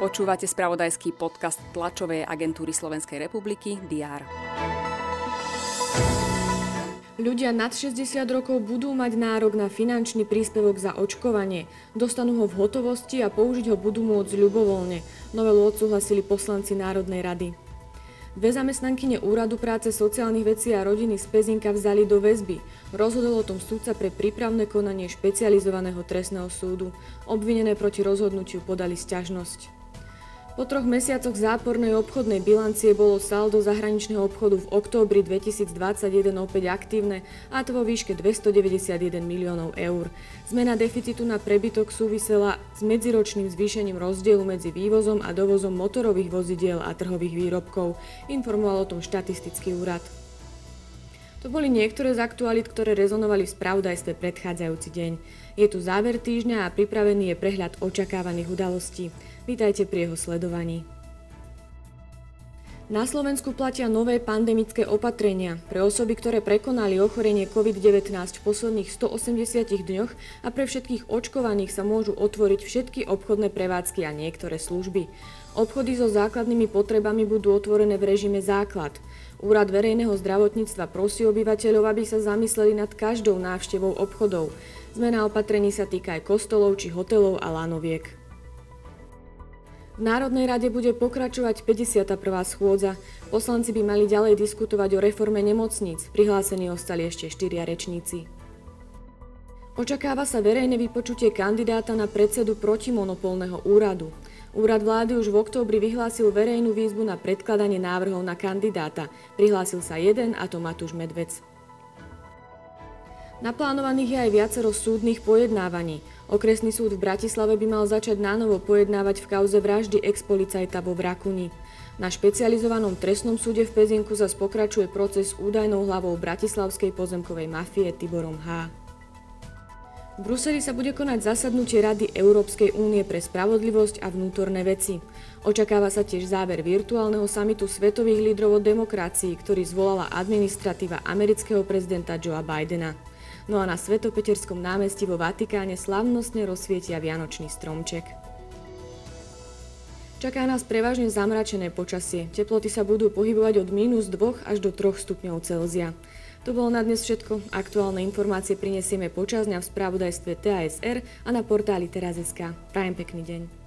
Počúvate spravodajský podcast tlačovej agentúry Slovenskej republiky DR. Ľudia nad 60 rokov budú mať nárok na finančný príspevok za očkovanie. Dostanú ho v hotovosti a použiť ho budú môcť ľubovoľne. Novelu odsúhlasili poslanci Národnej rady. Dve zamestnankyne Úradu práce sociálnych vecí a rodiny z Pezinka vzali do väzby. Rozhodol o tom súdca pre prípravné konanie špecializovaného trestného súdu. Obvinené proti rozhodnutiu podali sťažnosť. Po troch mesiacoch zápornej obchodnej bilancie bolo saldo zahraničného obchodu v októbri 2021 opäť aktívne, a to vo výške 291 miliónov eur. Zmena deficitu na prebytok súvisela s medziročným zvýšením rozdielu medzi vývozom a dovozom motorových vozidiel a trhových výrobkov, informoval o tom štatistický úrad. To boli niektoré z aktualit, ktoré rezonovali v spravodajstve predchádzajúci deň. Je tu záver týždňa a pripravený je prehľad očakávaných udalostí. Vítajte pri jeho sledovaní. Na Slovensku platia nové pandemické opatrenia pre osoby, ktoré prekonali ochorenie COVID-19 v posledných 180 dňoch a pre všetkých očkovaných sa môžu otvoriť všetky obchodné prevádzky a niektoré služby. Obchody so základnými potrebami budú otvorené v režime základ. Úrad verejného zdravotníctva prosí obyvateľov, aby sa zamysleli nad každou návštevou obchodov. Zmena opatrení sa týka aj kostolov či hotelov a lanoviek. V Národnej rade bude pokračovať 51. schôdza. Poslanci by mali ďalej diskutovať o reforme nemocníc. Prihlásení ostali ešte štyria rečníci. Očakáva sa verejné vypočutie kandidáta na predsedu protimonopolného úradu. Úrad vlády už v októbri vyhlásil verejnú výzvu na predkladanie návrhov na kandidáta. Prihlásil sa jeden, a to Matúš Medvec. Naplánovaných je aj viacero súdnych pojednávaní. Okresný súd v Bratislave by mal začať nánovo pojednávať v kauze vraždy ex-policajta vo Vrakuni. Na špecializovanom trestnom súde v Pezinku zas pokračuje proces údajnou hlavou bratislavskej pozemkovej mafie Tiborom H. V Bruseli sa bude konať zasadnutie Rady Európskej únie pre spravodlivosť a vnútorné veci. Očakáva sa tiež záver virtuálneho samitu svetových lídrov o demokracii, ktorý zvolala administratíva amerického prezidenta Joea Bidena. No a na Svetopeterskom námestí vo Vatikáne slavnostne rozsvietia Vianočný stromček. Čaká nás prevažne zamračené počasie. Teploty sa budú pohybovať od minus 2 až do 3 stupňov Celzia. To bolo na dnes všetko. Aktuálne informácie prinesieme počas dňa v spravodajstve TASR a na portáli teraz.sk. Prajem pekný deň.